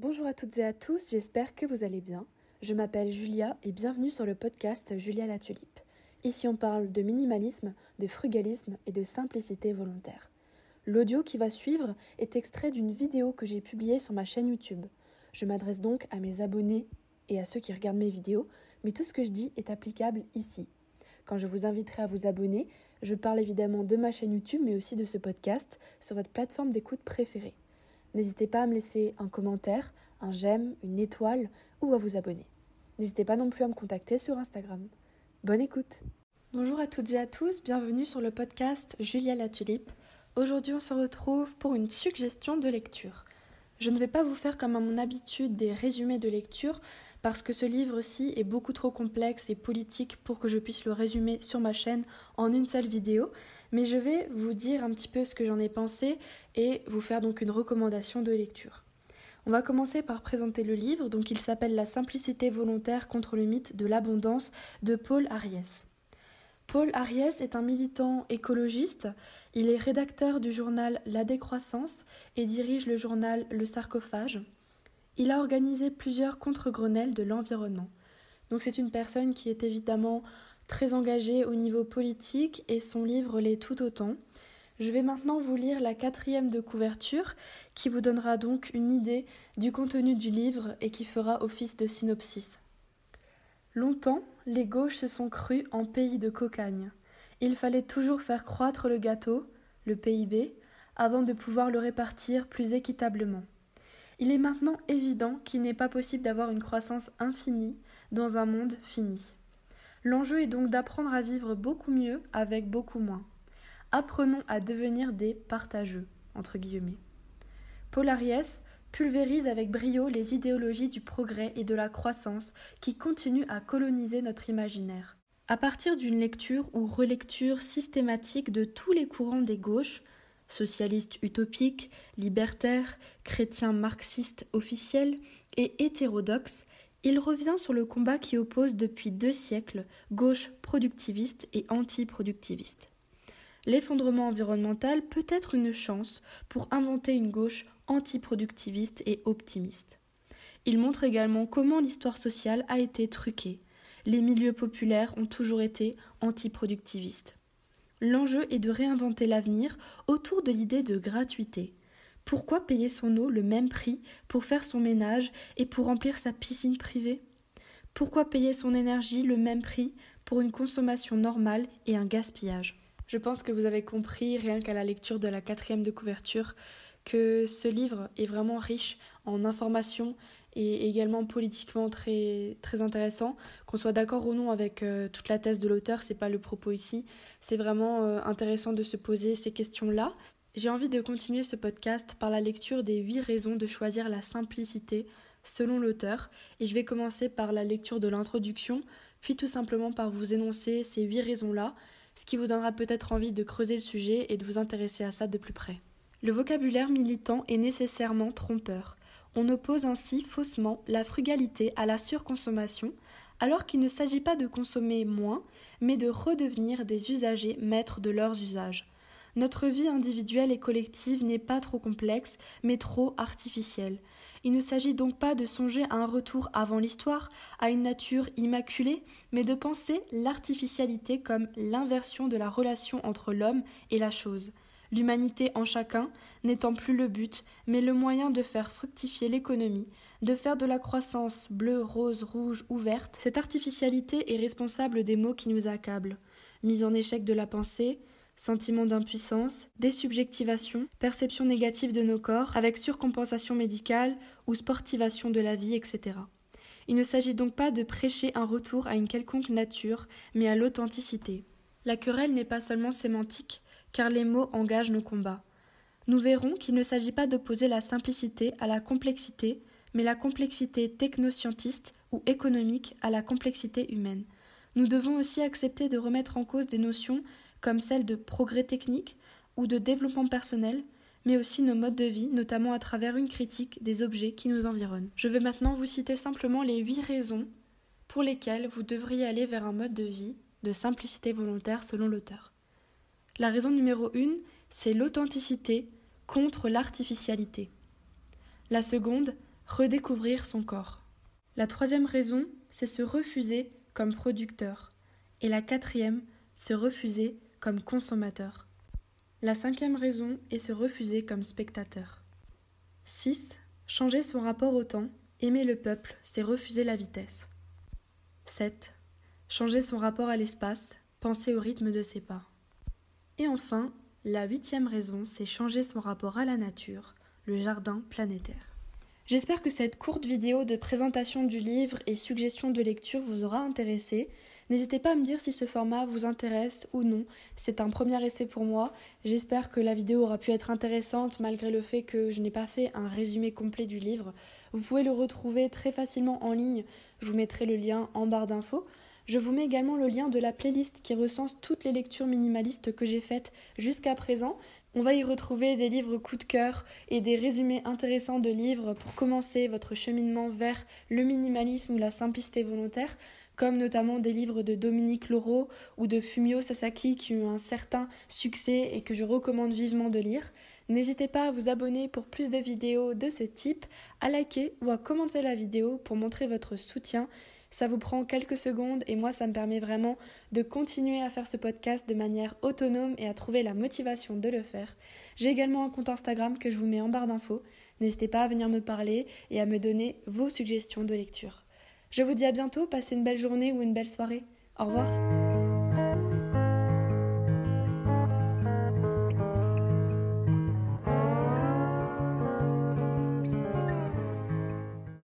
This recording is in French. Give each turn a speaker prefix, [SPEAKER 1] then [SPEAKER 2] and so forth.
[SPEAKER 1] Bonjour à toutes et à tous, j'espère que vous allez bien. Je m'appelle Julia et bienvenue sur le podcast Julia la Tulipe. Ici on parle de minimalisme, de frugalisme et de simplicité volontaire. L'audio qui va suivre est extrait d'une vidéo que j'ai publiée sur ma chaîne YouTube. Je m'adresse donc à mes abonnés et à ceux qui regardent mes vidéos, mais tout ce que je dis est applicable ici. Quand je vous inviterai à vous abonner, je parle évidemment de ma chaîne YouTube, mais aussi de ce podcast sur votre plateforme d'écoute préférée. N'hésitez pas à me laisser un commentaire, un j'aime, une étoile ou à vous abonner. N'hésitez pas non plus à me contacter sur Instagram. Bonne écoute Bonjour à toutes et à tous, bienvenue sur le podcast Julia la Tulipe. Aujourd'hui on se retrouve pour une suggestion de lecture. Je ne vais pas vous faire comme à mon habitude des résumés de lecture parce que ce livre-ci est beaucoup trop complexe et politique pour que je puisse le résumer sur ma chaîne en une seule vidéo, mais je vais vous dire un petit peu ce que j'en ai pensé et vous faire donc une recommandation de lecture. On va commencer par présenter le livre, donc il s'appelle La simplicité volontaire contre le mythe de l'abondance de Paul Ariès. Paul Ariès est un militant écologiste, il est rédacteur du journal La Décroissance et dirige le journal Le Sarcophage. Il a organisé plusieurs contre-grenelles de l'environnement. Donc c'est une personne qui est évidemment très engagée au niveau politique et son livre l'est tout autant. Je vais maintenant vous lire la quatrième de couverture qui vous donnera donc une idée du contenu du livre et qui fera office de synopsis. Longtemps, les gauches se sont crues en pays de cocagne. Il fallait toujours faire croître le gâteau, le PIB, avant de pouvoir le répartir plus équitablement. Il est maintenant évident qu'il n'est pas possible d'avoir une croissance infinie dans un monde fini. L'enjeu est donc d'apprendre à vivre beaucoup mieux avec beaucoup moins. Apprenons à devenir des partageux, entre guillemets. Paul pulvérise avec brio les idéologies du progrès et de la croissance qui continuent à coloniser notre imaginaire. À partir d'une lecture ou relecture systématique de tous les courants des gauches, socialiste utopique, libertaire, chrétien marxiste officiel et hétérodoxe, il revient sur le combat qui oppose depuis deux siècles gauche productiviste et anti-productiviste. L'effondrement environnemental peut être une chance pour inventer une gauche anti-productiviste et optimiste. Il montre également comment l'histoire sociale a été truquée. Les milieux populaires ont toujours été anti-productivistes. L'enjeu est de réinventer l'avenir autour de l'idée de gratuité. Pourquoi payer son eau le même prix pour faire son ménage et pour remplir sa piscine privée? Pourquoi payer son énergie le même prix pour une consommation normale et un gaspillage? Je pense que vous avez compris, rien qu'à la lecture de la quatrième de couverture, que ce livre est vraiment riche en informations et également politiquement très, intéressant. Qu'on soit d'accord ou non avec euh, toute la thèse de l'auteur, c'est pas le propos ici. C'est vraiment euh, intéressant de se poser ces questions-là. J'ai envie de continuer ce podcast par la lecture des huit raisons de choisir la simplicité selon l'auteur, et je vais commencer par la lecture de l'introduction, puis tout simplement par vous énoncer ces huit raisons-là, ce qui vous donnera peut-être envie de creuser le sujet et de vous intéresser à ça de plus près. Le vocabulaire militant est nécessairement trompeur. On oppose ainsi faussement la frugalité à la surconsommation, alors qu'il ne s'agit pas de consommer moins, mais de redevenir des usagers maîtres de leurs usages. Notre vie individuelle et collective n'est pas trop complexe, mais trop artificielle. Il ne s'agit donc pas de songer à un retour avant l'histoire, à une nature immaculée, mais de penser l'artificialité comme l'inversion de la relation entre l'homme et la chose l'humanité en chacun n'étant plus le but, mais le moyen de faire fructifier l'économie, de faire de la croissance bleue, rose, rouge ou verte, cette artificialité est responsable des maux qui nous accablent. Mise en échec de la pensée, sentiment d'impuissance, désubjectivation, perception négative de nos corps, avec surcompensation médicale ou sportivation de la vie, etc. Il ne s'agit donc pas de prêcher un retour à une quelconque nature, mais à l'authenticité. La querelle n'est pas seulement sémantique, car les mots engagent nos combats. Nous verrons qu'il ne s'agit pas d'opposer la simplicité à la complexité, mais la complexité technoscientiste ou économique à la complexité humaine. Nous devons aussi accepter de remettre en cause des notions comme celles de progrès technique ou de développement personnel, mais aussi nos modes de vie, notamment à travers une critique des objets qui nous environnent. Je vais maintenant vous citer simplement les huit raisons pour lesquelles vous devriez aller vers un mode de vie de simplicité volontaire selon l'auteur. La raison numéro une, c'est l'authenticité contre l'artificialité. La seconde, redécouvrir son corps. La troisième raison, c'est se refuser comme producteur. Et la quatrième, se refuser comme consommateur. La cinquième raison est se refuser comme spectateur. 6. Changer son rapport au temps, aimer le peuple, c'est refuser la vitesse. 7. Changer son rapport à l'espace, penser au rythme de ses pas. Et enfin, la huitième raison, c'est changer son rapport à la nature, le jardin planétaire. J'espère que cette courte vidéo de présentation du livre et suggestion de lecture vous aura intéressé. N'hésitez pas à me dire si ce format vous intéresse ou non. C'est un premier essai pour moi. J'espère que la vidéo aura pu être intéressante malgré le fait que je n'ai pas fait un résumé complet du livre. Vous pouvez le retrouver très facilement en ligne. Je vous mettrai le lien en barre d'infos. Je vous mets également le lien de la playlist qui recense toutes les lectures minimalistes que j'ai faites jusqu'à présent. On va y retrouver des livres coup de cœur et des résumés intéressants de livres pour commencer votre cheminement vers le minimalisme ou la simplicité volontaire, comme notamment des livres de Dominique Laureau ou de Fumio Sasaki qui ont un certain succès et que je recommande vivement de lire. N'hésitez pas à vous abonner pour plus de vidéos de ce type, à liker ou à commenter la vidéo pour montrer votre soutien ça vous prend quelques secondes et moi ça me permet vraiment de continuer à faire ce podcast de manière autonome et à trouver la motivation de le faire. J'ai également un compte Instagram que je vous mets en barre d'infos. N'hésitez pas à venir me parler et à me donner vos suggestions de lecture. Je vous dis à bientôt, passez une belle journée ou une belle soirée. Au revoir.